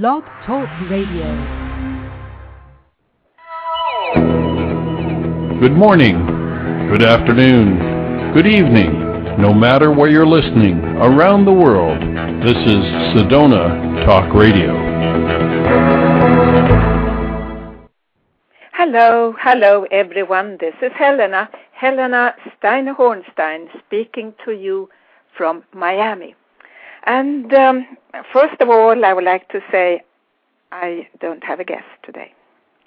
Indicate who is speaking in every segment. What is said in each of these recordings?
Speaker 1: Blog Talk Radio.
Speaker 2: Good morning, good afternoon, good evening, no matter where you're listening around the world. This is Sedona Talk Radio.
Speaker 3: Hello, hello everyone. This is Helena, Helena Steiner Hornsteyn, speaking to you from Miami. And um, first of all, I would like to say I don't have a guest today.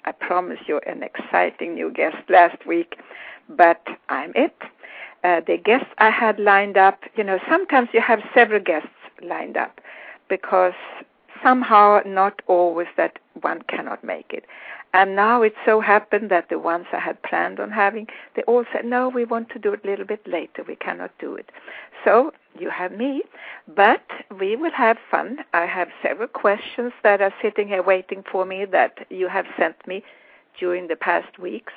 Speaker 3: I promised you an exciting new guest last week, but I'm it. Uh, the guests I had lined up, you know, sometimes you have several guests lined up because somehow not always that one cannot make it. And now it so happened that the ones I had planned on having, they all said, no, we want to do it a little bit later. We cannot do it. So you have me, but we will have fun. I have several questions that are sitting here waiting for me that you have sent me during the past weeks.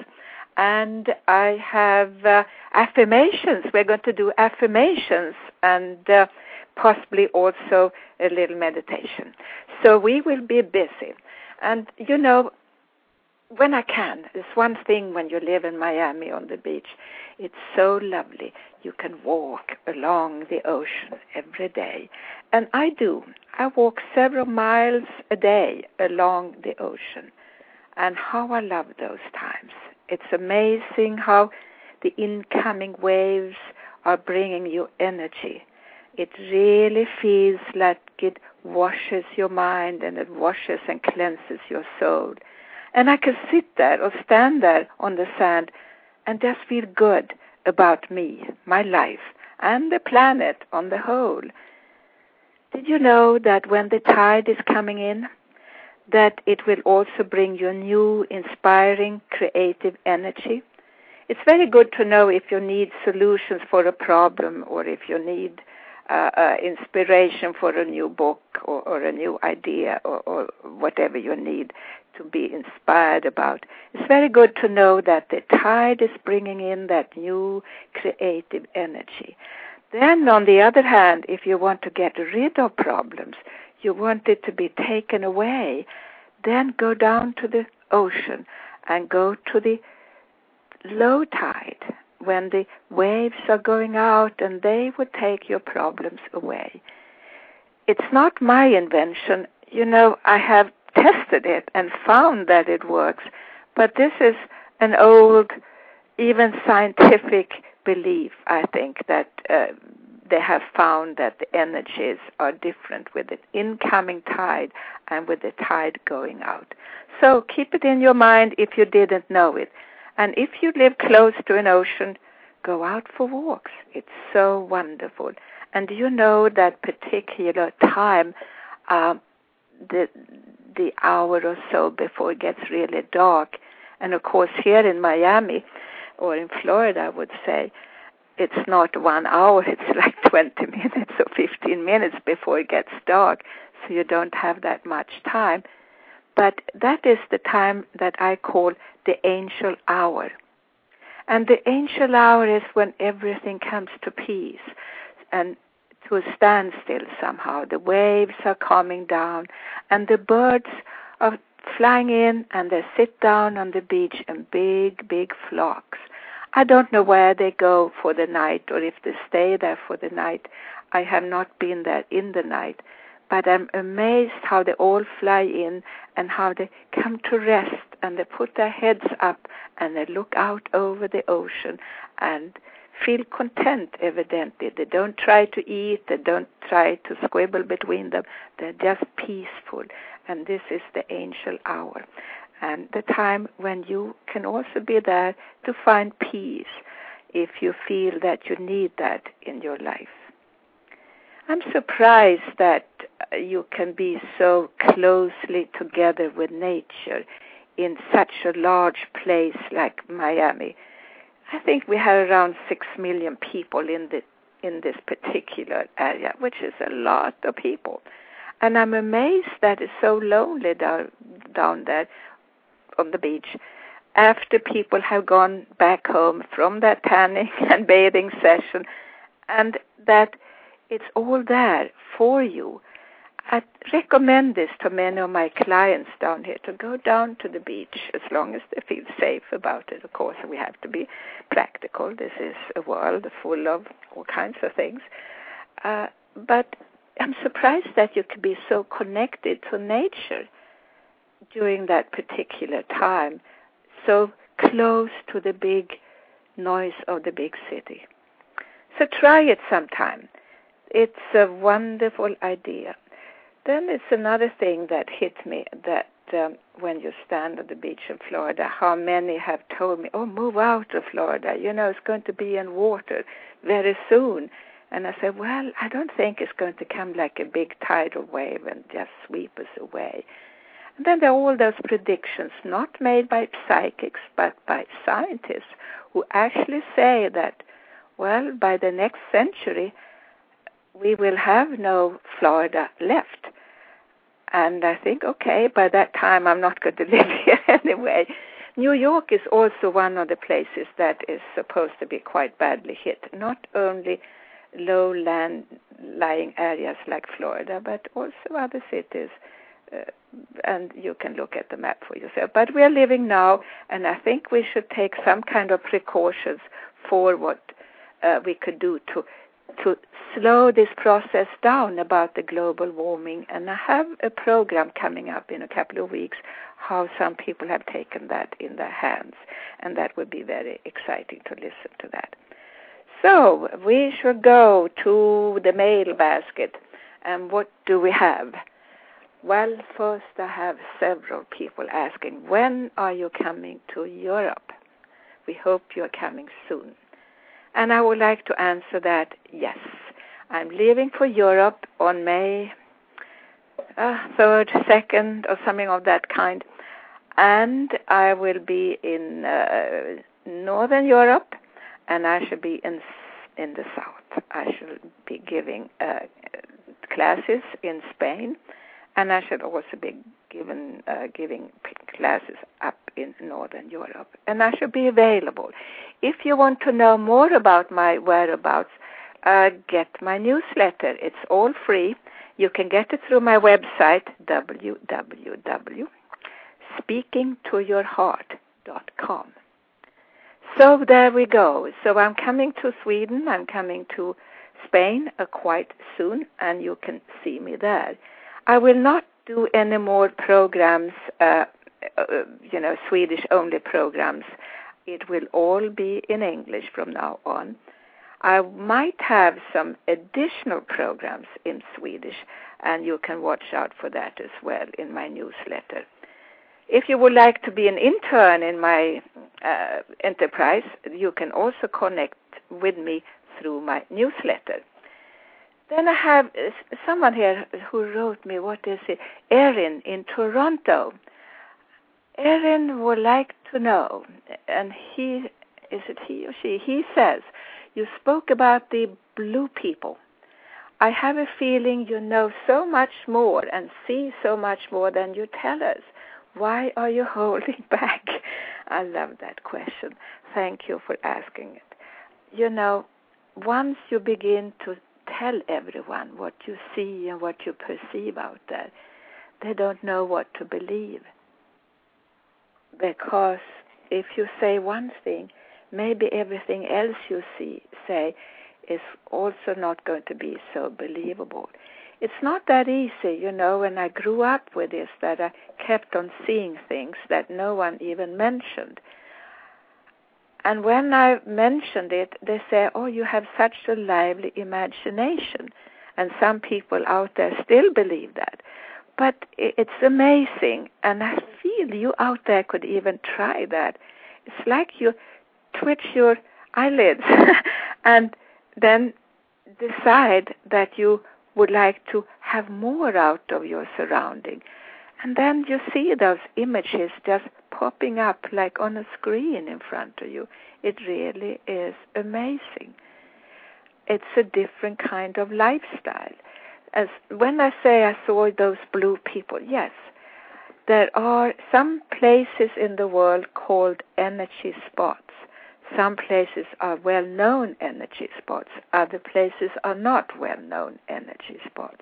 Speaker 3: And I have uh, affirmations. We're going to do affirmations and uh, possibly also a little meditation. So we will be busy. And you know, when I can, there's one thing when you live in Miami on the beach. It's so lovely. You can walk along the ocean every day. And I do. I walk several miles a day along the ocean. And how I love those times. It's amazing how the incoming waves are bringing you energy. It really feels like it washes your mind and it washes and cleanses your soul. And I can sit there or stand there on the sand and just feel good about me, my life, and the planet on the whole. Did you know that when the tide is coming in, that it will also bring you new, inspiring, creative energy? It's very good to know if you need solutions for a problem or if you need uh, uh, inspiration for a new book or, or a new idea or, or whatever you need to be inspired about. It's very good to know that the tide is bringing in that new creative energy. Then, on the other hand, if you want to get rid of problems, you want it to be taken away, then go down to the ocean and go to the low tide when the waves are going out and they would take your problems away. It's not my invention. You know, I have tested it and found that it works, but this is an old, even scientific belief, I think, that uh, they have found that the energies are different with the incoming tide and with the tide going out. So keep it in your mind if you didn't know it. And if you live close to an ocean, go out for walks. It's so wonderful. And do you know that particular time, uh, the the hour or so before it gets really dark, and of course here in Miami or in Florida, I would say it's not one hour; it's like 20 minutes or 15 minutes before it gets dark. So you don't have that much time. But that is the time that I call the angel hour. And the angel hour is when everything comes to peace and to a standstill somehow. The waves are coming down and the birds are flying in and they sit down on the beach in big, big flocks. I don't know where they go for the night or if they stay there for the night. I have not been there in the night but I'm amazed how they all fly in and how they come to rest and they put their heads up and they look out over the ocean and feel content evidently. They don't try to eat they don't try to squabble between them. They're just peaceful. And this is the angel hour. And the time when you can also be there to find peace if you feel that you need that in your life I'm surprised that uh, you can be so closely together with nature in such a large place like Miami. I think we have around six million people in the in this particular area, which is a lot of people. And I'm amazed that it's so lonely down down there on the beach after people have gone back home from their tanning and bathing session and that it's all there for you. I recommend this to many of my clients down here to go down to the beach as long as they feel safe about it. Of course, we have to be practical. This is a world full of all kinds of things. Uh, but I'm surprised that you could be so connected to nature during that particular time, so close to the big noise of the big city. So try it sometime. It's a wonderful idea. Then it's another thing that hit me that um, when you stand on the beach in Florida, how many have told me, "Oh, move out of Florida. You know, it's going to be in water very soon." And I said, "Well, I don't think it's going to come like a big tidal wave and just sweep us away." And then there are all those predictions, not made by psychics, but by scientists, who actually say that, well, by the next century, we will have no Florida left. And I think, okay, by that time I'm not going to live here anyway. New York is also one of the places that is supposed to be quite badly hit, not only low land lying areas like Florida, but also other cities. Uh, and you can look at the map for yourself. But we are living now, and I think we should take some kind of precautions for what uh, we could do to to slow this process down about the global warming. And I have a program coming up in a couple of weeks how some people have taken that in their hands, and that would be very exciting to listen to that. So we should go to the mail basket, and what do we have? Well, first I have several people asking, when are you coming to Europe? We hope you're coming soon. And I would like to answer that yes. I'm leaving for Europe on May uh, 3rd, 2nd, or something of that kind. And I will be in uh, Northern Europe, and I shall be in in the south. I shall be giving uh, classes in Spain and I should also be given uh, giving classes up in Northern Europe, and I should be available. If you want to know more about my whereabouts, uh, get my newsletter. It's all free. You can get it through my website www.speakingtoyourheart.com. So there we go. So I'm coming to Sweden. I'm coming to Spain uh, quite soon, and you can see me there. I will not do any more programs, uh, uh, you know, Swedish only programs. It will all be in English from now on. I might have some additional programs in Swedish, and you can watch out for that as well in my newsletter. If you would like to be an intern in my uh, enterprise, you can also connect with me through my newsletter. Then I have uh, someone here who wrote me, what is it? Erin in Toronto. Erin would like to know, and he, is it he or she? He says, You spoke about the blue people. I have a feeling you know so much more and see so much more than you tell us. Why are you holding back? I love that question. Thank you for asking it. You know, once you begin to tell everyone what you see and what you perceive out there, they don't know what to believe. Because if you say one thing, maybe everything else you see say is also not going to be so believable. It's not that easy, you know, when I grew up with this that I kept on seeing things that no one even mentioned. And when I mentioned it, they say, Oh, you have such a lively imagination. And some people out there still believe that. But it's amazing. And I feel you out there could even try that. It's like you twitch your eyelids and then decide that you would like to have more out of your surrounding. And then you see those images just popping up like on a screen in front of you. It really is amazing. It's a different kind of lifestyle. As when I say I saw those blue people, yes, there are some places in the world called energy spots. Some places are well known energy spots, other places are not well known energy spots.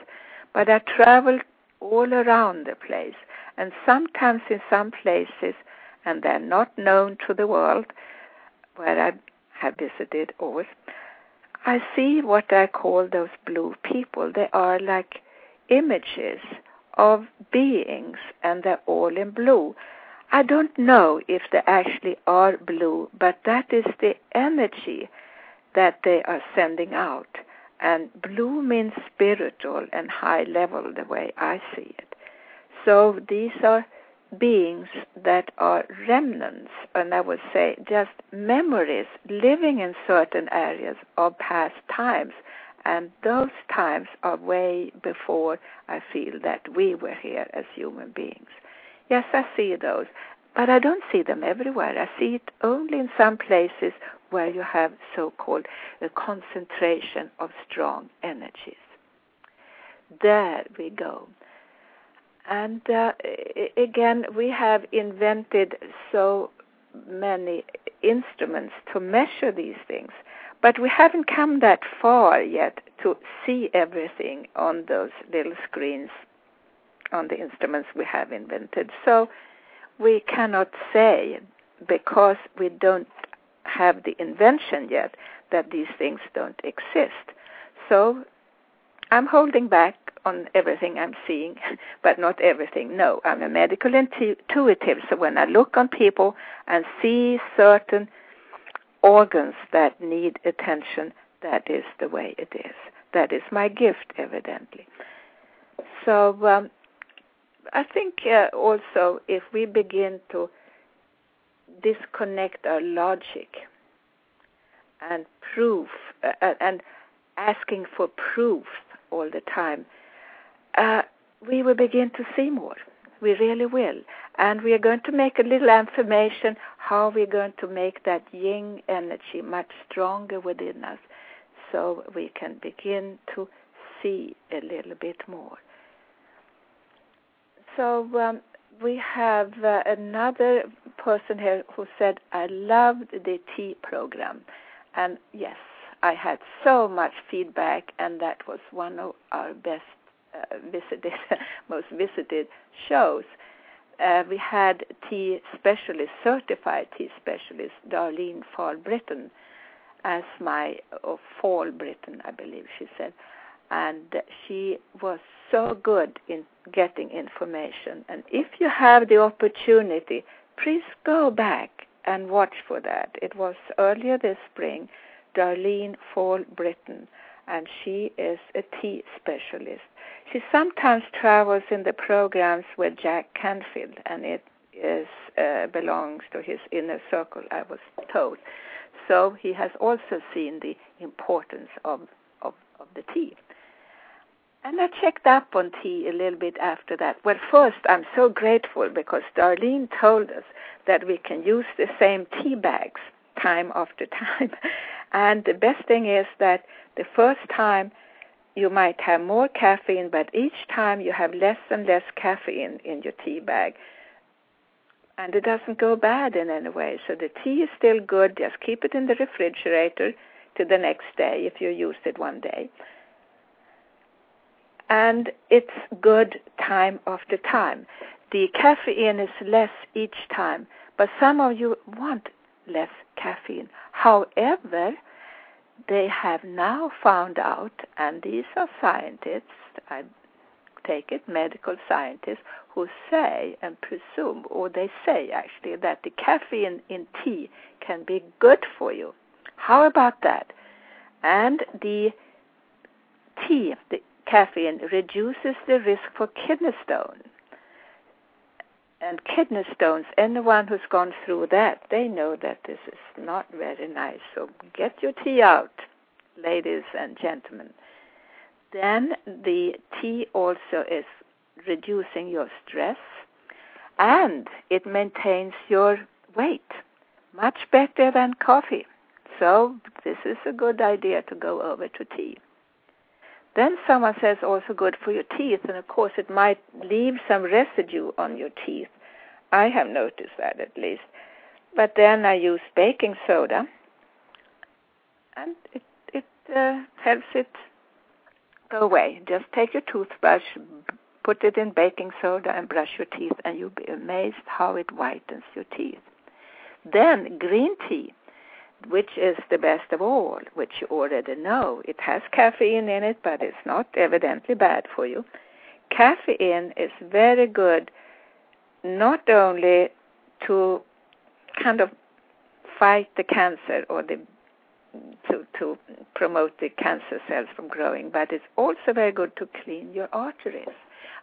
Speaker 3: but I traveled all around the place. And sometimes in some places, and they're not known to the world, where I have visited always, I see what I call those blue people. They are like images of beings, and they're all in blue. I don't know if they actually are blue, but that is the energy that they are sending out. And blue means spiritual and high level, the way I see it. So these are beings that are remnants, and I would say just memories living in certain areas of past times. And those times are way before I feel that we were here as human beings. Yes, I see those, but I don't see them everywhere. I see it only in some places where you have so called a concentration of strong energies. There we go. And uh, again, we have invented so many instruments to measure these things, but we haven't come that far yet to see everything on those little screens on the instruments we have invented. So we cannot say because we don't have the invention yet that these things don't exist. So I'm holding back on everything I'm seeing, but not everything. No, I'm a medical intuitive, so when I look on people and see certain organs that need attention, that is the way it is. That is my gift, evidently. So um, I think uh, also if we begin to disconnect our logic and proof uh, and asking for proof all the time, uh, we will begin to see more. We really will. And we are going to make a little affirmation how we're going to make that yin energy much stronger within us so we can begin to see a little bit more. So um, we have uh, another person here who said, I loved the tea program. And yes, I had so much feedback, and that was one of our best visited, most visited shows. Uh, we had tea specialist, certified tea specialist, Darlene Fall Britton, as my oh, Fall Britton, I believe she said, and she was so good in getting information. And if you have the opportunity, please go back and watch for that. It was earlier this spring, Darlene Fall Britton, and she is a tea specialist. She sometimes travels in the programs with Jack Canfield, and it is uh, belongs to his inner circle, I was told. So he has also seen the importance of, of, of the tea. And I checked up on tea a little bit after that. Well, first, I'm so grateful because Darlene told us that we can use the same tea bags time after time. And the best thing is that the first time you might have more caffeine, but each time you have less and less caffeine in your tea bag. And it doesn't go bad in any way. So the tea is still good. Just keep it in the refrigerator to the next day if you used it one day and it's good time after time. The caffeine is less each time, but some of you want less caffeine. However, they have now found out, and these are scientists, I take it, medical scientists, who say and presume, or they say actually, that the caffeine in tea can be good for you. How about that? And the tea, the caffeine reduces the risk for kidney stone. And kidney stones, anyone who's gone through that, they know that this is not very nice. So get your tea out, ladies and gentlemen. Then the tea also is reducing your stress and it maintains your weight much better than coffee. So this is a good idea to go over to tea. Then someone says also good for your teeth, and of course it might leave some residue on your teeth. I have noticed that at least. But then I use baking soda, and it it uh, helps it go away. Just take your toothbrush, put it in baking soda, and brush your teeth, and you'll be amazed how it whitens your teeth. Then green tea, which is the best of all, which you already know. It has caffeine in it, but it's not evidently bad for you. Caffeine is very good not only to kind of fight the cancer or the to to promote the cancer cells from growing, but it's also very good to clean your arteries.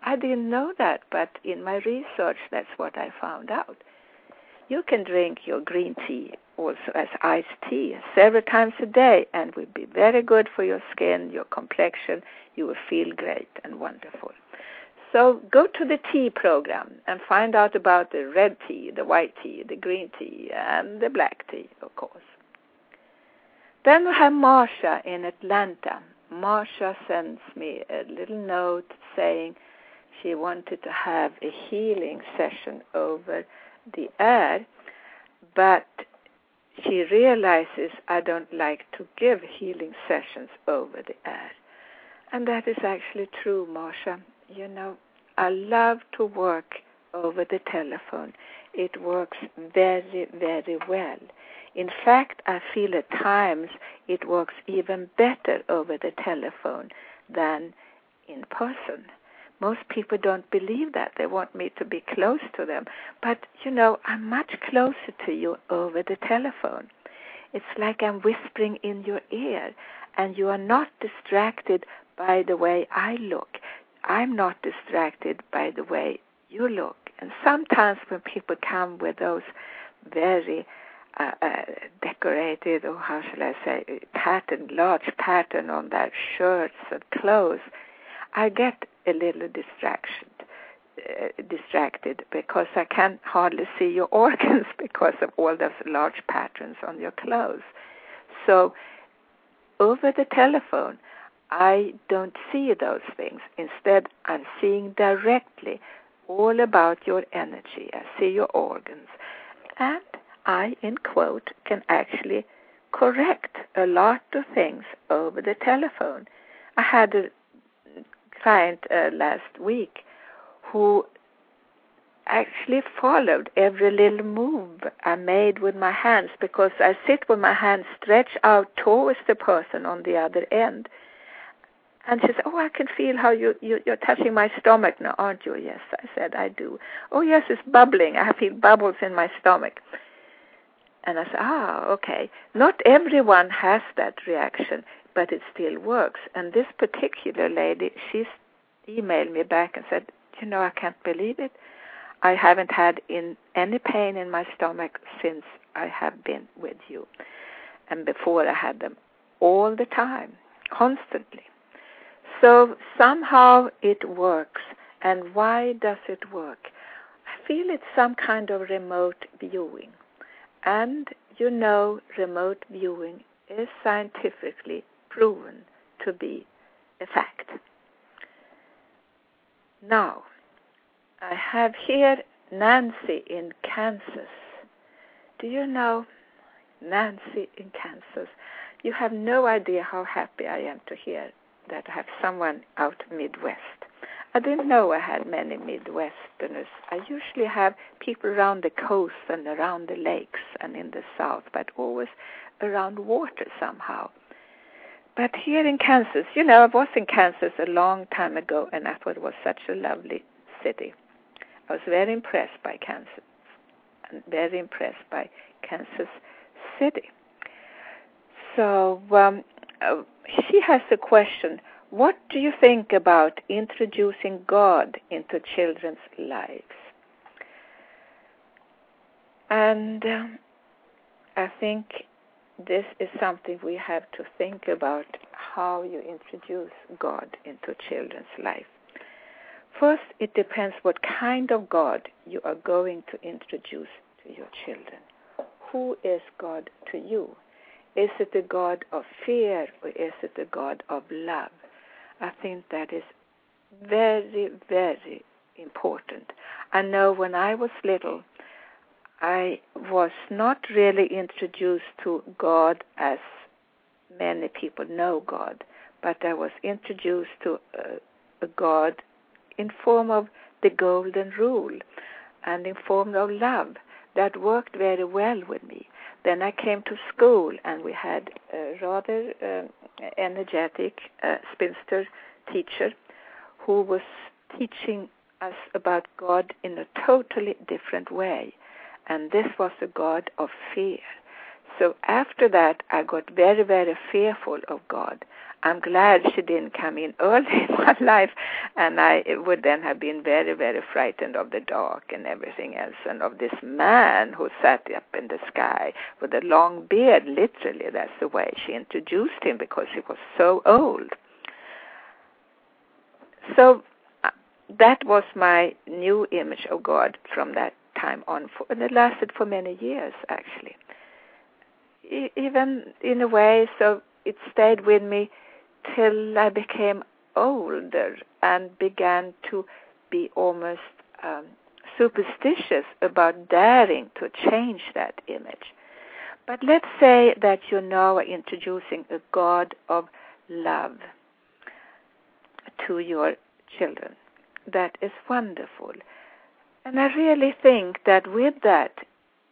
Speaker 3: I didn't know that, but in my research, that's what I found out. You can drink your green tea also as iced tea several times a day and will be very good for your skin, your complexion. You will feel great and wonderful. So go to the tea program and find out about the red tea, the white tea, the green tea, and the black tea, of course. Then we have Marsha in Atlanta. Marsha sends me a little note saying she wanted to have a healing session over the air, but she realizes I don't like to give healing sessions over the air. And that is actually true, Marsha. You know, I love to work over the telephone. It works very, very well. In fact, I feel at times it works even better over the telephone than in person. Most people don't believe that. They want me to be close to them. But, you know, I'm much closer to you over the telephone. It's like I'm whispering in your ear, and you are not distracted by the way I look. I'm not distracted by the way you look. And sometimes when people come with those very uh, uh, decorated, or how shall I say, pattern, large pattern on their shirts and clothes, I get a little distraction, uh, distracted because I can hardly see your organs because of all those large patterns on your clothes. So over the telephone, I don't see those things. Instead, I'm seeing directly all about your energy. I see your organs. And I, in quote, can actually correct a lot of things over the telephone. I had a client uh, last week who actually followed every little move I made with my hands because I sit with my hands stretched out towards the person on the other end. And she said, "Oh, I can feel how you, you you're touching my stomach now, aren't you?" Yes, I said, "I do." "Oh, yes, it's bubbling. I feel bubbles in my stomach." And I said, "Ah, okay. Not everyone has that reaction but it still works. And this particular lady, she emailed me back and said, You know, I can't believe it. I haven't had in any pain in my stomach since I have been with you. And before I had them all the time, constantly. So somehow it works. And why does it work? I feel it's some kind of remote viewing. And you know, remote viewing is scientifically proven to be a fact. Now, I have here Nancy in Kansas. Do you know Nancy in Kansas? You have no idea how happy I am to hear that I have someone out Midwest. I didn't know I had many Midwesterners. I usually have people around the coast and around the lakes and in the south, but always around water somehow. But here in Kansas, you know, I was in Kansas a long time ago, and I thought it was such a lovely city. I was very impressed by Kansas, and very impressed by Kansas City. So um, uh, she has a question. What do you think about introducing God into children's lives? And um, I think this is something we have to think about how you introduce God into children's life. First, it depends what kind of God you are going to introduce to your children. Who is God to you? Is it the God of fear or is it the God of love? I think that is very, very important. I know when I was little, I was not really introduced to God as many people know God, but I was introduced to a, a God in form of the golden rule and in form of love that worked very well with me. Then I came to school and we had a rather uh, energetic uh, spinster teacher who was teaching us about God in a totally different way. And this was a God of fear. So after that, I got very, very fearful of God. I'm glad she didn't come in early in my life, and I would then have been very, very frightened of the dark and everything else, and of this man who sat up in the sky with a long beard. Literally, that's the way she introduced him because he was so old. So uh, that was my new image of God from that time on, for, and it lasted for many years actually. even in a way, so it stayed with me till I became older and began to be almost um, superstitious about daring to change that image. But let's say that you now are introducing a God of love to your children. That is wonderful. And I really think that with that,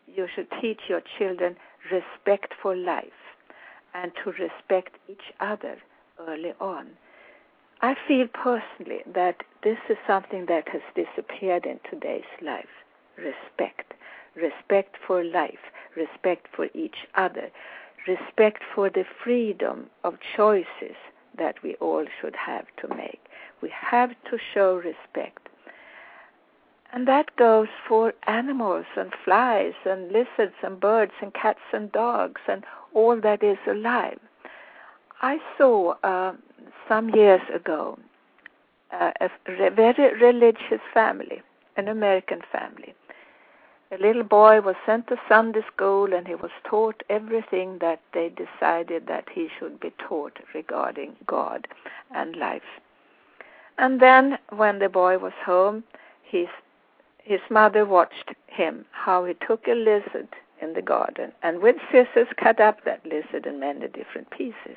Speaker 3: you should teach your children respect for life and to respect each other early on. I feel personally that this is something that has disappeared in today's life respect. Respect for life, respect for each other, respect for the freedom of choices that we all should have to make. We have to show respect. And that goes for animals and flies and lizards and birds and cats and dogs and all that is alive. I saw uh, some years ago uh, a very religious family, an American family. A little boy was sent to Sunday school and he was taught everything that they decided that he should be taught regarding God and life. And then when the boy was home, his his mother watched him how he took a lizard in the garden and with scissors cut up that lizard in many different pieces.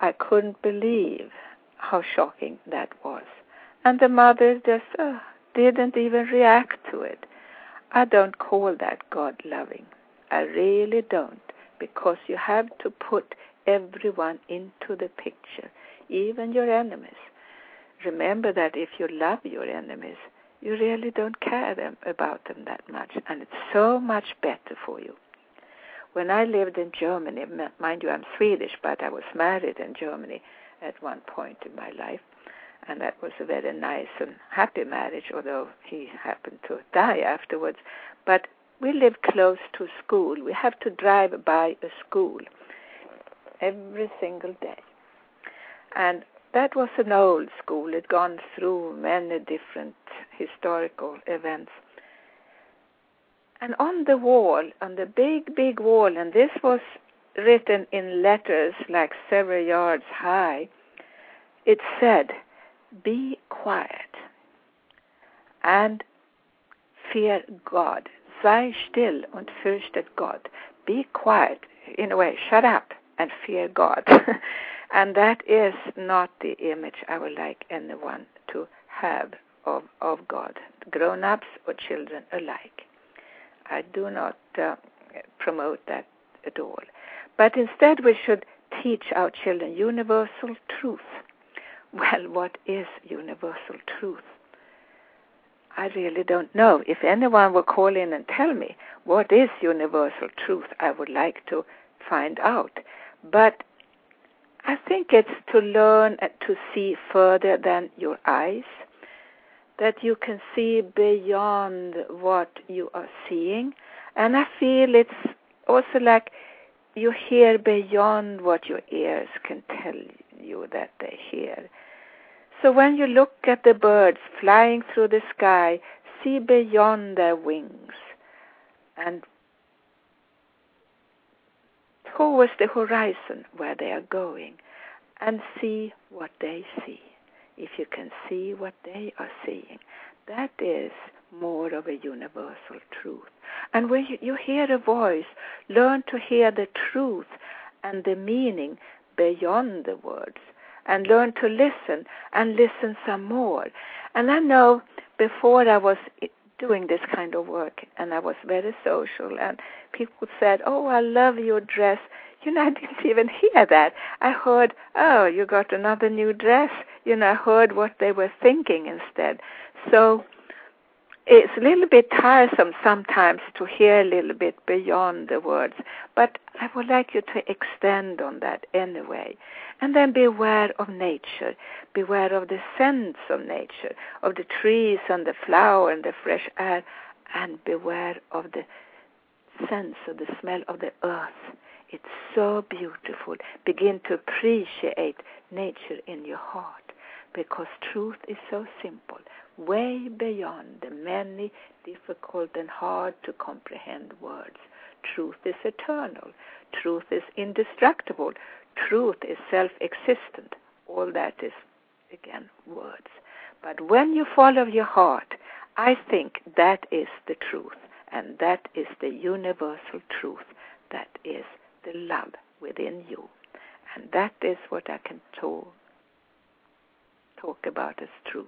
Speaker 3: I couldn't believe how shocking that was. And the mother just uh, didn't even react to it. I don't call that God loving. I really don't, because you have to put everyone into the picture, even your enemies. Remember that if you love your enemies, you really don't care them, about them that much, and it's so much better for you. When I lived in Germany, mind you, I'm Swedish, but I was married in Germany at one point in my life, and that was a very nice and happy marriage, although he happened to die afterwards. But we lived close to school. We have to drive by a school every single day. And that was an old school. It gone through many different historical events and on the wall, on the big, big wall, and this was written in letters like several yards high, it said, Be quiet and fear God. Sei still und fürchtet Gott. Be quiet, in a way, shut up and fear God. and that is not the image I would like anyone to have of, of God, grown ups or children alike. I do not uh, promote that at all. But instead, we should teach our children universal truth. Well, what is universal truth? I really don't know. If anyone will call in and tell me what is universal truth, I would like to find out. But I think it's to learn to see further than your eyes, that you can see beyond what you are seeing. And I feel it's also like you hear beyond what your ears can tell you that they hear. So when you look at the birds flying through the sky, see beyond their wings and towards the horizon where they are going and see what they see if you can see what they are seeing. That is more of a universal truth. And when you, you hear a voice, learn to hear the truth and the meaning beyond the words. and learn to listen and listen some more. And I know before I was doing this kind of work and I was very social and people said, "Oh, I love your dress." You know, I didn't even hear that. I heard, "Oh, you got another new dress." You know, I heard what they were thinking instead. So it's a little bit tiresome sometimes to hear a little bit beyond the words, but I would like you to extend on that anyway. And then be aware of nature. Beware of the scents of nature, of the trees and the flower and the fresh air, and beware of the sense of the smell of the earth. It's so beautiful. Begin to appreciate nature in your heart because truth is so simple way beyond the many difficult and hard to comprehend words. Truth is eternal. Truth is indestructible. Truth is self existent. All that is, again, words. But when you follow your heart, I think that is the truth, and that is the universal truth. That is the love within you. And that is what I can talk, talk about as truth.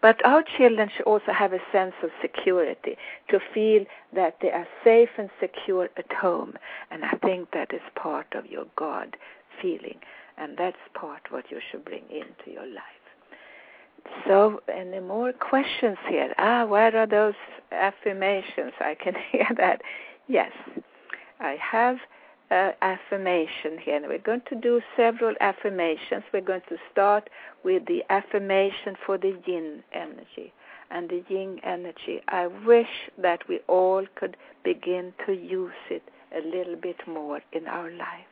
Speaker 3: But our children should also have a sense of security, to feel that they are safe and secure at home. And I think that is part of your God feeling. And that's part what you should bring into your life. So, any more questions here? Ah, where are those affirmations? I can hear that. Yes, I have uh, affirmation here. And we're going to do several affirmations. We're going to start with the affirmation for the yin energy. And the yin energy, I wish that we all could begin to use it a little bit more in our lives.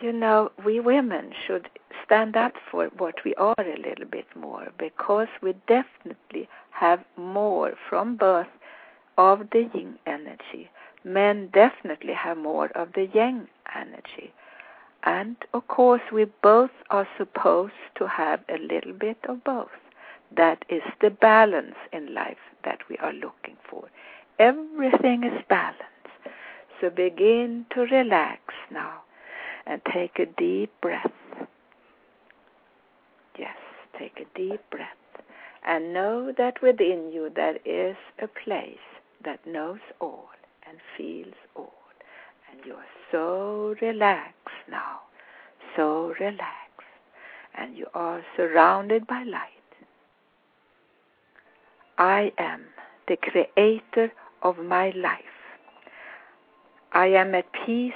Speaker 3: You know, we women should stand up for what we are a little bit more because we definitely have more from birth of the yin energy men definitely have more of the yang energy. And of course, we both are supposed to have a little bit of both. That is the balance in life that we are looking for. Everything is balance. So begin to relax now and take a deep breath. Yes, take a deep breath. And know that within you there is a place that knows all and feels old. And you are so relaxed now, so relaxed. And you are surrounded by light. I am the creator of my life. I am at peace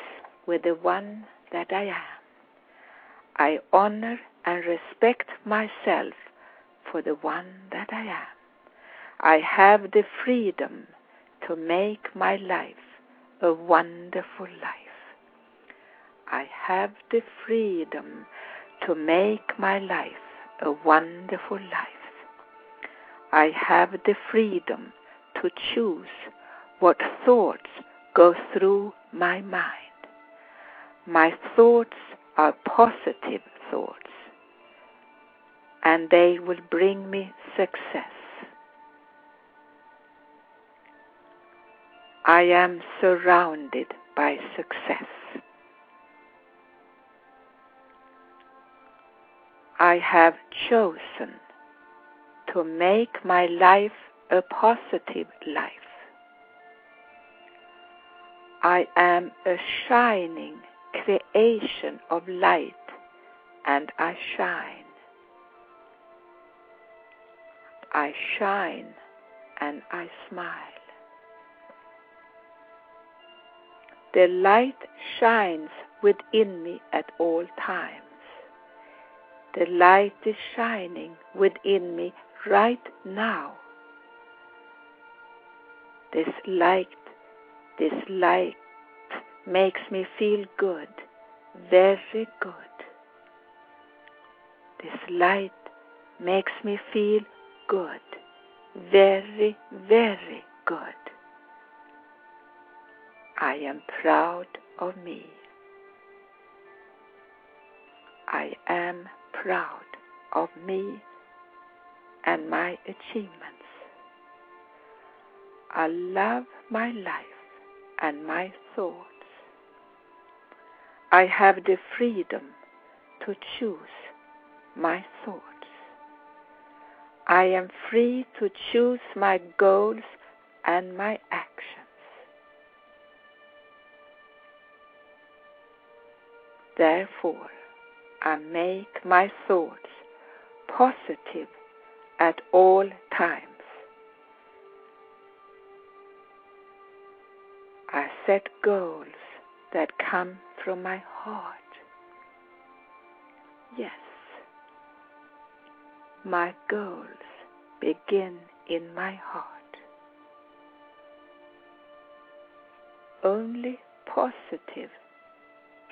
Speaker 3: with the one that I am. I honor and respect myself for the one that I am. I have the freedom to make my life a wonderful life. I have the freedom to make my life a wonderful life. I have the freedom to choose what thoughts go through my mind. My thoughts are positive thoughts, and they will bring me success. I am surrounded by success. I have chosen to make my life a positive life. I am a shining creation of light and I shine. I shine and I smile. The light shines within me at all times. The light is shining within me right now. This light, this light makes me feel good, very good. This light makes me feel good, very, very good. I am proud of me. I am proud of me and my achievements. I love my life and my thoughts. I have the freedom to choose my thoughts. I am free to choose my goals and my actions. Therefore, I make my thoughts positive at all times. I set goals that come from my heart. Yes, my goals begin in my heart. Only positive,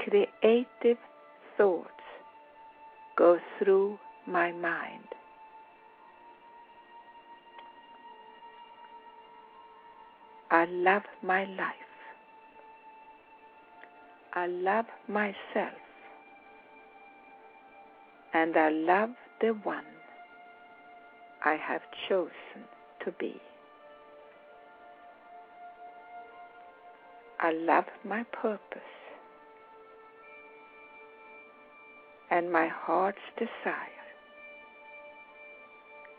Speaker 3: creative thoughts go through my mind. I love my life. I love myself. And I love the one I have chosen to be. I love my purpose and my heart's desire,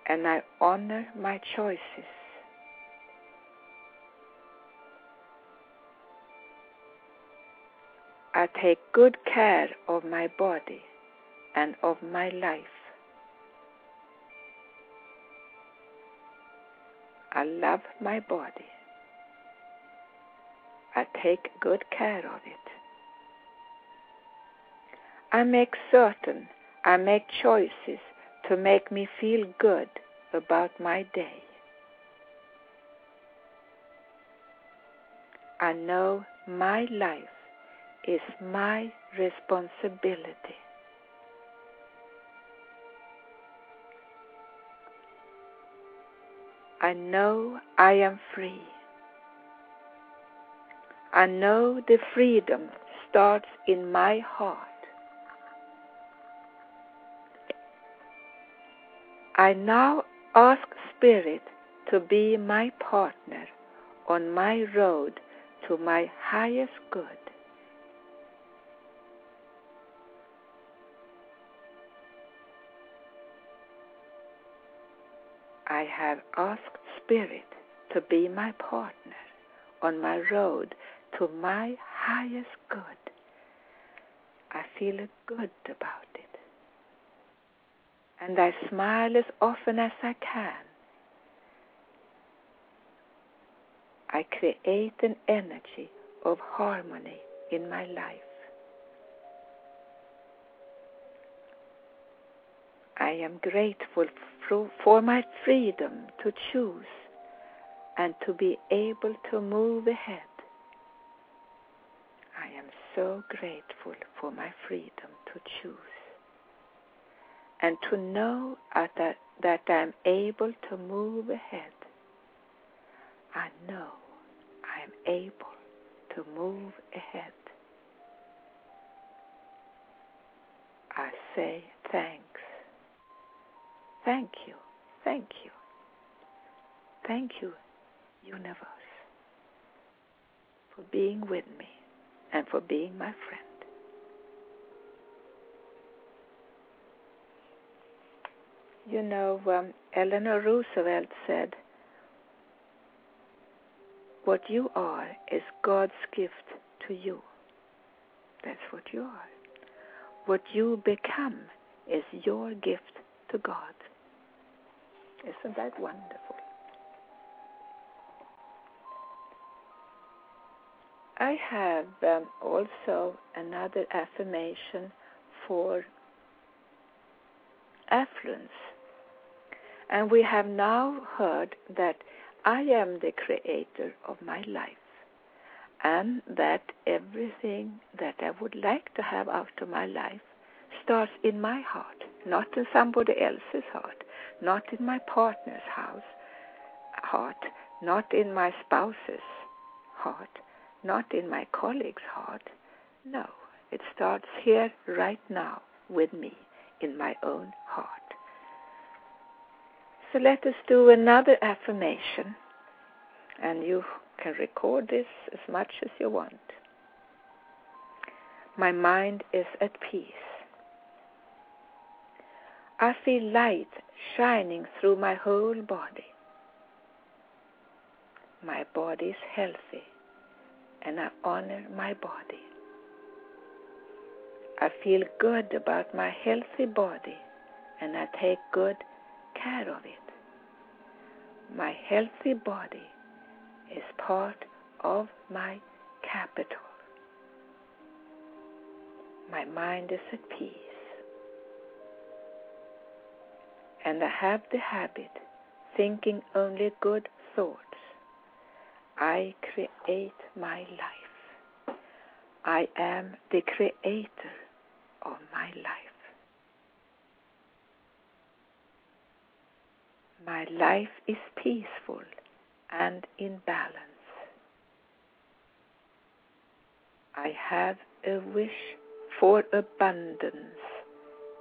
Speaker 3: and I honor my choices. I take good care of my body and of my life. I love my body. I take good care of it. I make certain I make choices to make me feel good about my day. I know my life is my responsibility. I know I am free. I know the freedom starts in my heart. I now ask Spirit to be my partner on my road to my highest good. I have asked Spirit to be my partner on my road to my highest good. I feel good about it. And I smile as often as I can. I create an energy of harmony in my life. I am grateful for my freedom to choose and to be able to move ahead. I am so grateful for my freedom to choose and to know that, that I am able to move ahead. I know I am able to move ahead. I say thanks. Thank you, thank you, thank you, universe, for being with me and for being my friend. You know, um, Eleanor Roosevelt said, What you are is God's gift to you. That's what you are. What you become is your gift to God. Isn't that wonderful? I have um, also another affirmation for affluence. And we have now heard that I am the creator of my life and that everything that I would like to have out of my life starts in my heart, not in somebody else's heart, not in my partner's house, heart, not in my spouse's heart, not in my colleague's heart. No, it starts here right now with me in my own heart. So let us do another affirmation, and you can record this as much as you want. My mind is at peace. I feel light shining through my whole body. My body is healthy and I honor my body. I feel good about my healthy body and I take good care of it. My healthy body is part of my capital. My mind is at peace. And I have the habit thinking only good thoughts. I create my life. I am the creator of my life. My life is peaceful and in balance. I have a wish for abundance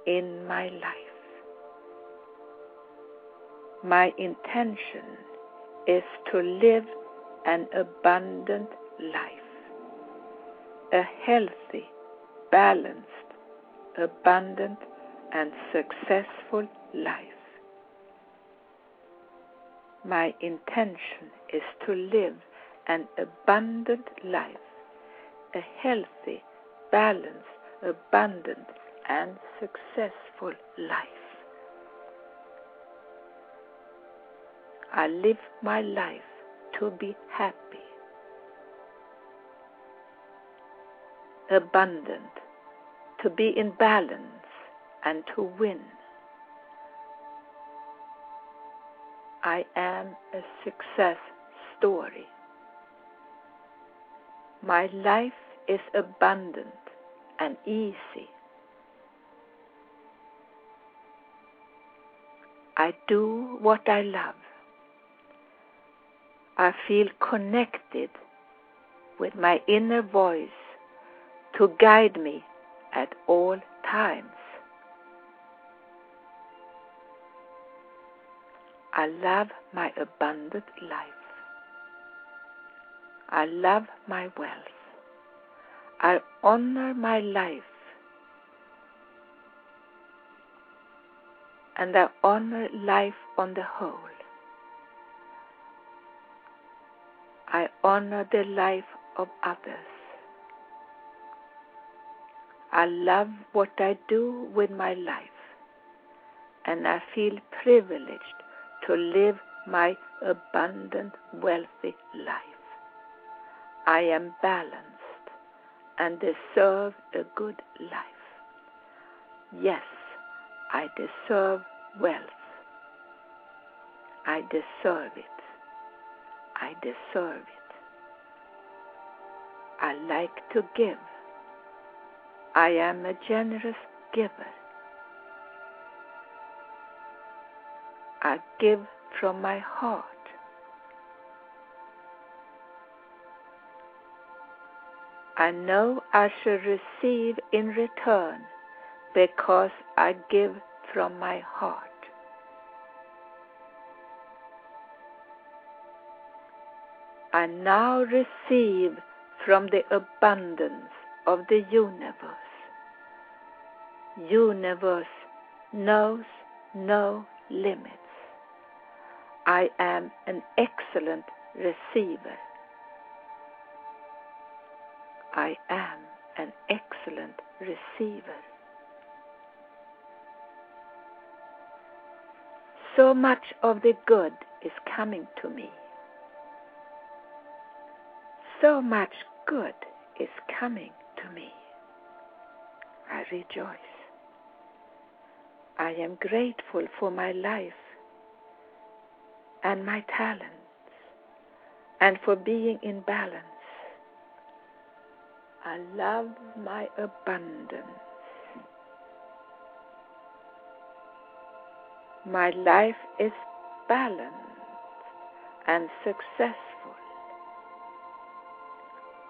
Speaker 3: in my life. My intention is to live an abundant life, a healthy, balanced, abundant, and successful life. My intention is to live an abundant life, a healthy, balanced, abundant, and successful life. I live my life to be happy, abundant, to be in balance, and to win. I am a success story. My life is abundant and easy. I do what I love. I feel connected with my inner voice to guide me at all times. I love my abundant life. I love my wealth. I honor my life and I honor life on the whole. I honor the life of others. I love what I do with my life, and I feel privileged to live my abundant, wealthy life. I am balanced and deserve a good life. Yes, I deserve wealth. I deserve it. I deserve it. I like to give. I am a generous giver. I give from my heart. I know I shall receive in return because I give from my heart. I now receive from the abundance of the universe. Universe knows no limits. I am an excellent receiver. I am an excellent receiver. So much of the good is coming to me. So much good is coming to me. I rejoice. I am grateful for my life and my talents and for being in balance. I love my abundance. My life is balanced and successful.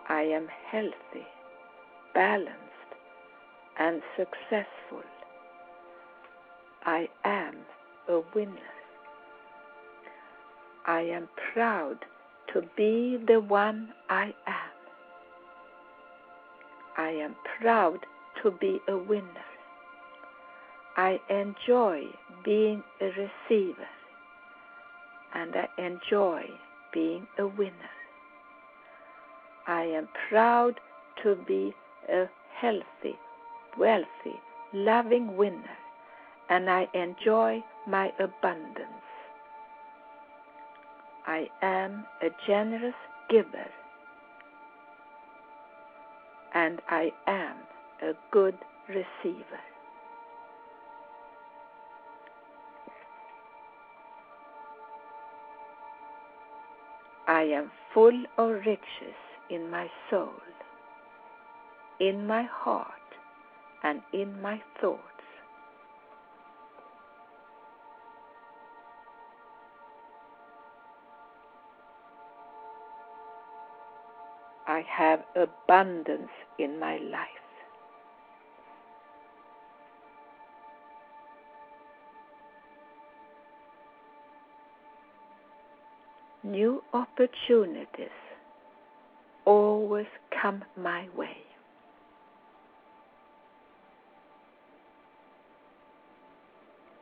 Speaker 3: I am healthy, balanced, and successful. I am a winner. I am proud to be the one I am. I am proud to be a winner. I enjoy being a receiver and I enjoy being a winner. I am proud to be a healthy, wealthy, loving winner and I enjoy my abundance. I am a generous giver and I am a good receiver. I am full of riches in my soul, in my heart, and in my thoughts. I have abundance in my life. New opportunities always come my way.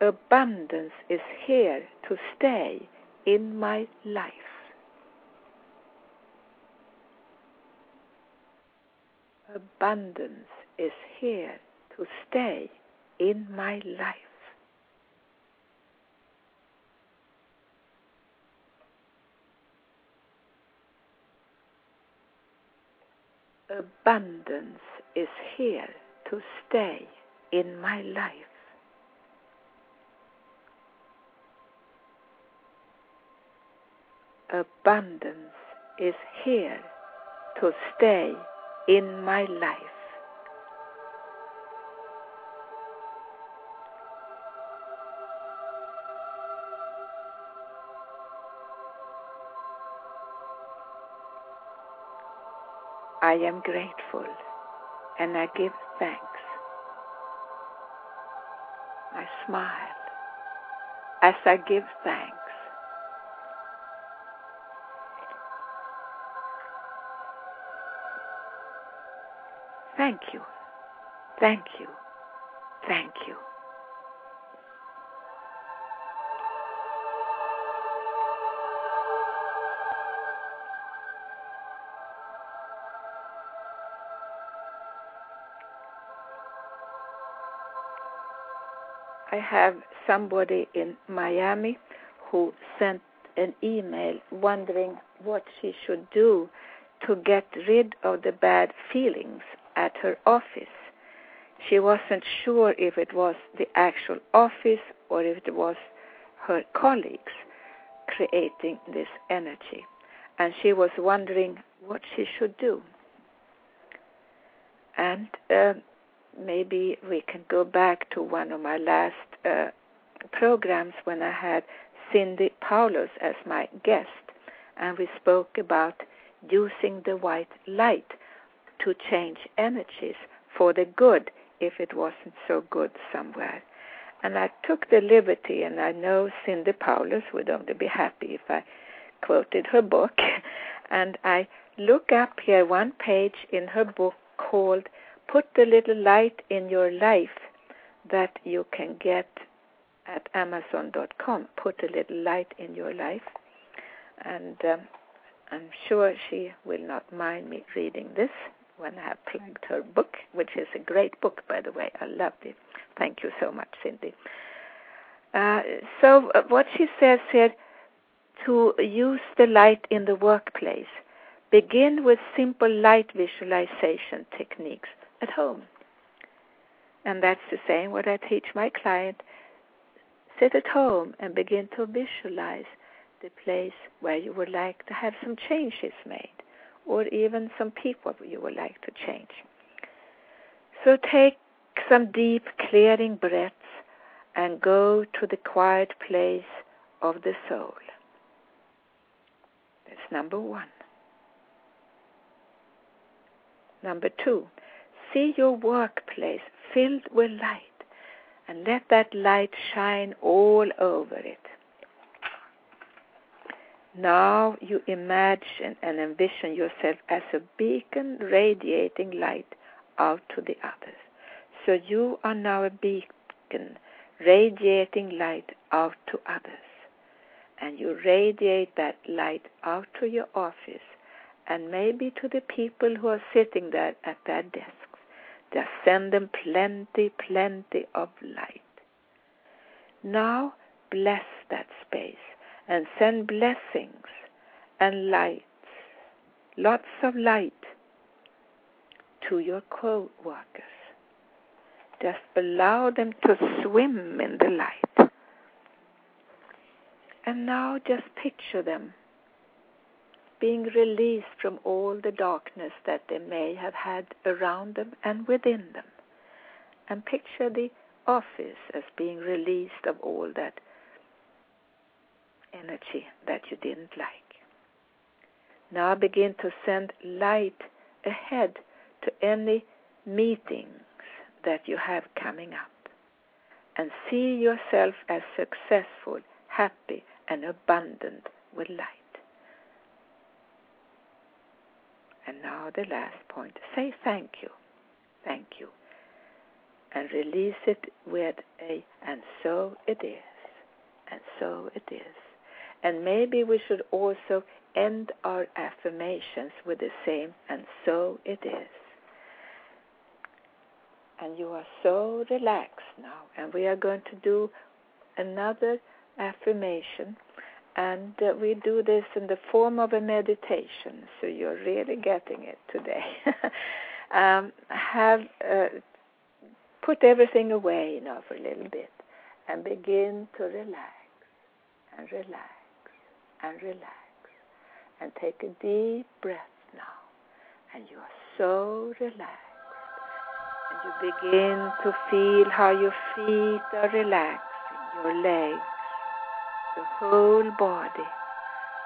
Speaker 3: Abundance is here to stay in my life. Abundance is here to stay in my life. Abundance is here to stay in my life. Abundance is here to stay in my life. I am grateful and I give thanks. I smile as I give thanks. Thank you, thank you, thank you. I have somebody in Miami who sent an email wondering what she should do to get rid of the bad feelings at her office. She wasn't sure if it was the actual office or if it was her colleagues creating this energy. And she was wondering what she should do. And uh, maybe we can go back to one of my last uh, programs when I had Cindy Paulus as my guest, and we spoke about using the white light to change energies for the good if it wasn't so good somewhere. And I took the liberty, and I know Cindy Paulus would only be happy if I quoted her book, and I look up here one page in her book called Put the Little Light in Your Life that you can get at Amazon.com. Put a little light in your life. And um, I'm sure she will not mind me reading this when I have plugged her book, which is a great book, by the way. I loved it. Thank you so much, Cindy. Uh, so, uh, what she says here to use the light in the workplace, begin with simple light visualization techniques at home. And that's the same what I teach my client. Sit at home and begin to visualize the place where you would like to have some changes made or even some people you would like to change. So take some deep clearing breaths and go to the quiet place of the soul. That's number one. Number two, see your workplace filled with light and let that light shine all over it. Now you imagine and envision yourself as a beacon radiating light out to the others. So you are now a beacon radiating light out to others. And you radiate that light out to your office and maybe to the people who are sitting there at their desks. Just send them plenty, plenty of light. Now bless that space and send blessings and lights, lots of light to your co workers. Just allow them to swim in the light. And now just picture them being released from all the darkness that they may have had around them and within them. And picture the office as being released of all that energy that you didn't like. Now begin to send light ahead to any meetings that you have coming up and see yourself as successful, happy, and abundant with light. And now the last point say thank you. Thank you. And release it with a, and so it is. And so it is. And maybe we should also end our affirmations with the same, and so it is. And you are so relaxed now. And we are going to do another affirmation. And uh, we do this in the form of a meditation, so you're really getting it today. um, have uh, put everything away now for a little bit and begin to relax and relax and relax and take a deep breath now. And you are so relaxed. And you begin to feel how your feet are relaxing, your legs, the whole body.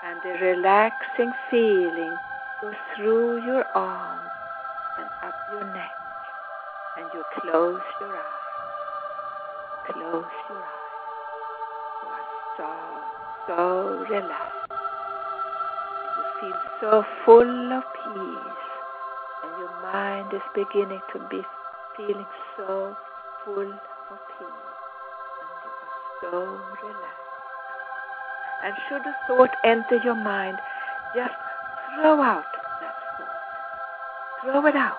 Speaker 3: And the relaxing feeling goes through your arms and up your neck. And you close your eyes. Close your eyes. You are so, so relaxed feel so full of peace, and your mind is beginning to be feeling so full of peace, and you are so relaxed. And should a thought enter your mind, just throw out that thought. Throw it out.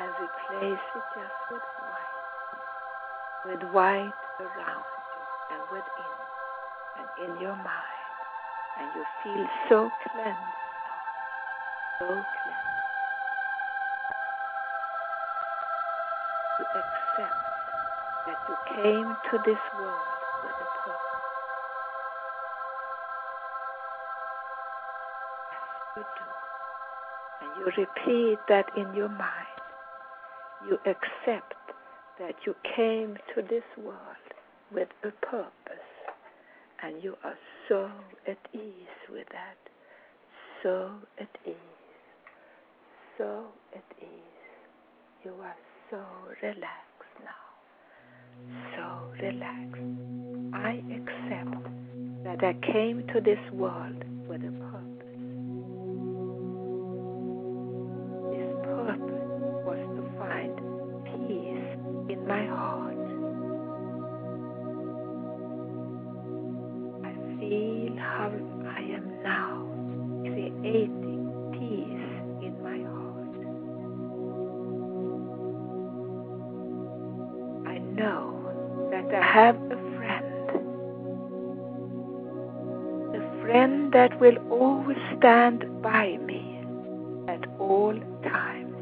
Speaker 3: And replace it just with white. With white around you and within and in your mind and you feel so cleansed, so cleansed. You accept that you came to this world with a purpose. Yes, you do. And you repeat that in your mind. You accept that you came to this world with a purpose and you are so at ease with that. So at ease. So at ease. You are so relaxed now. So relaxed. I accept that I came to this world with a friend that will always stand by me at all times.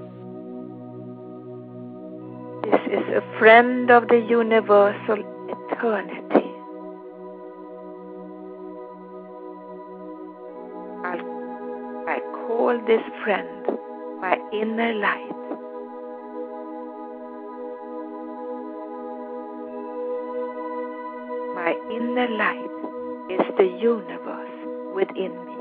Speaker 3: This is a friend of the universal eternity. I call this friend my inner light. My inner light is the universe within me.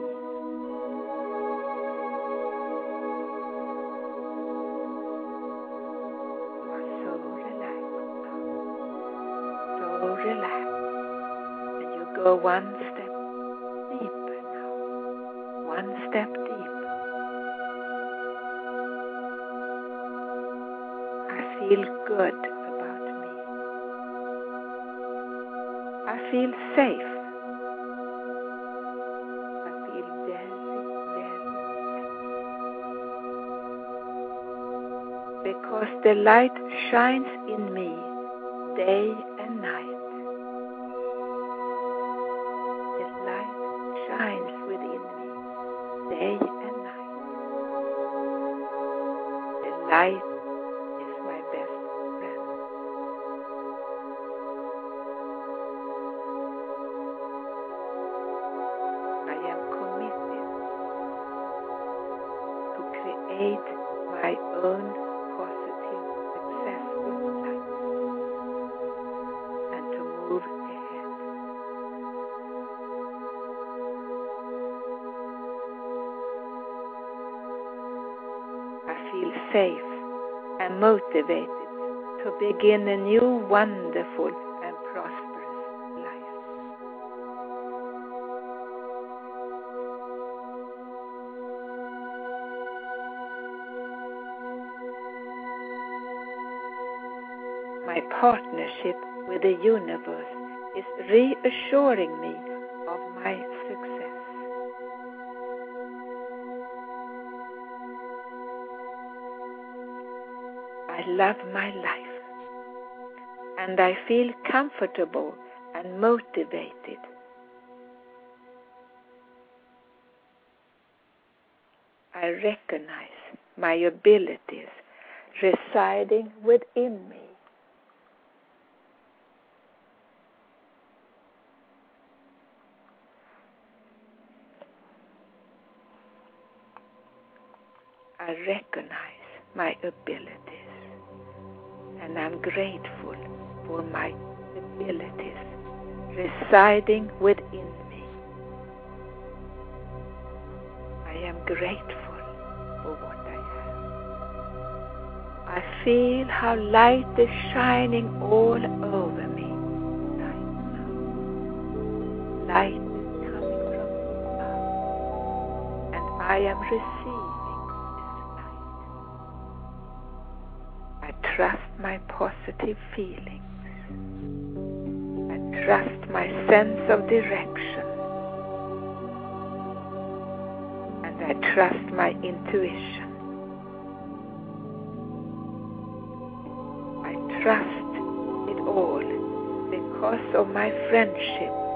Speaker 3: You are the light shines in me safe and motivated to begin a new, wonderful, and prosperous life. My partnership with the universe is reassuring me of my love my life and I feel comfortable and motivated. I recognize my abilities residing within me. Grateful for my abilities residing within me. I am grateful for what I have. I feel how light is shining all over me. Light is coming from above, and I am receiving positive feelings. I trust my sense of direction. And I trust my intuition. I trust it all because of my friendship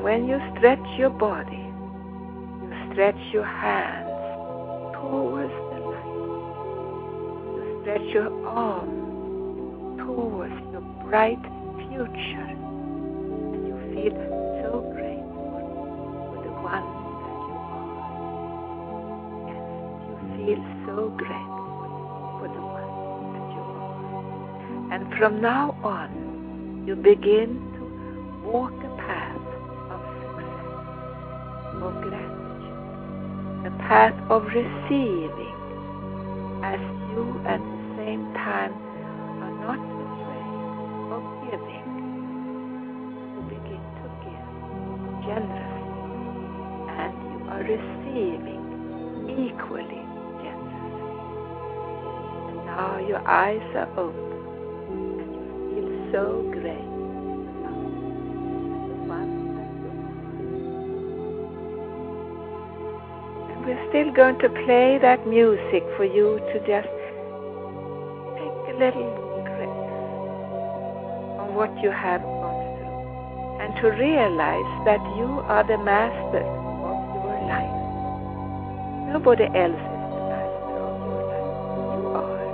Speaker 3: And when you stretch your body, you stretch your hands towards the light. You stretch your arms towards your bright future. And you feel so grateful for the one that you are. Yes, you feel so grateful for the one that you are. And from now on, you begin to walk path of receiving, as you at the same time are not afraid of giving. You begin to give generously, and you are receiving equally generously. And now your eyes are open and you feel so great. Still going to play that music for you to just take a little grip on what you have gone through and to realize that you are the master of your life. Nobody else is the master of your life. You are.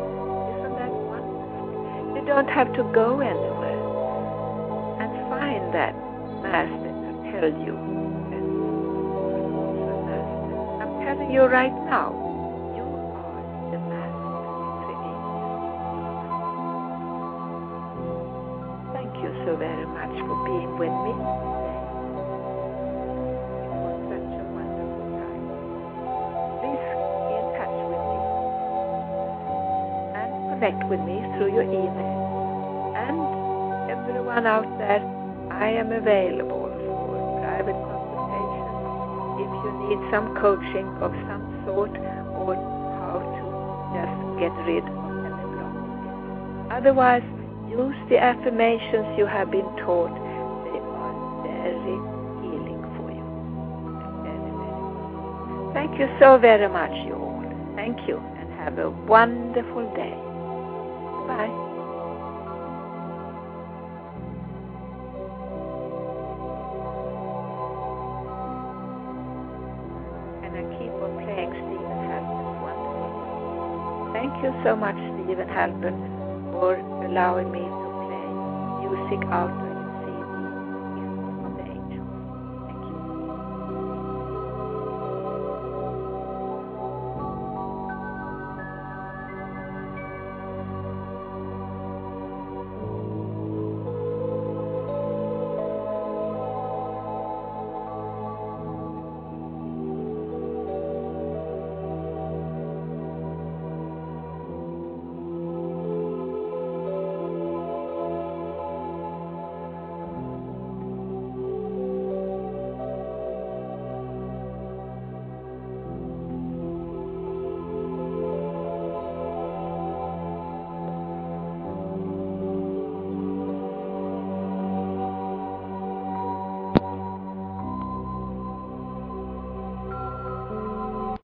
Speaker 3: Isn't that wonderful? You don't have to go anywhere and find that master to tell you you Telling you right now, you are the master. Thank you so very much for being with me. It was such a wonderful time. Please be in touch with me and connect with me through your email. And everyone out there, I am available need some coaching of some sort or how to just get rid of any blockages. Otherwise, use the affirmations you have been taught. They are very healing for you. Very, very. Thank you so very much, you all. Thank you, and have a wonderful day. You so much, Steven Halpern, for allowing me to play music out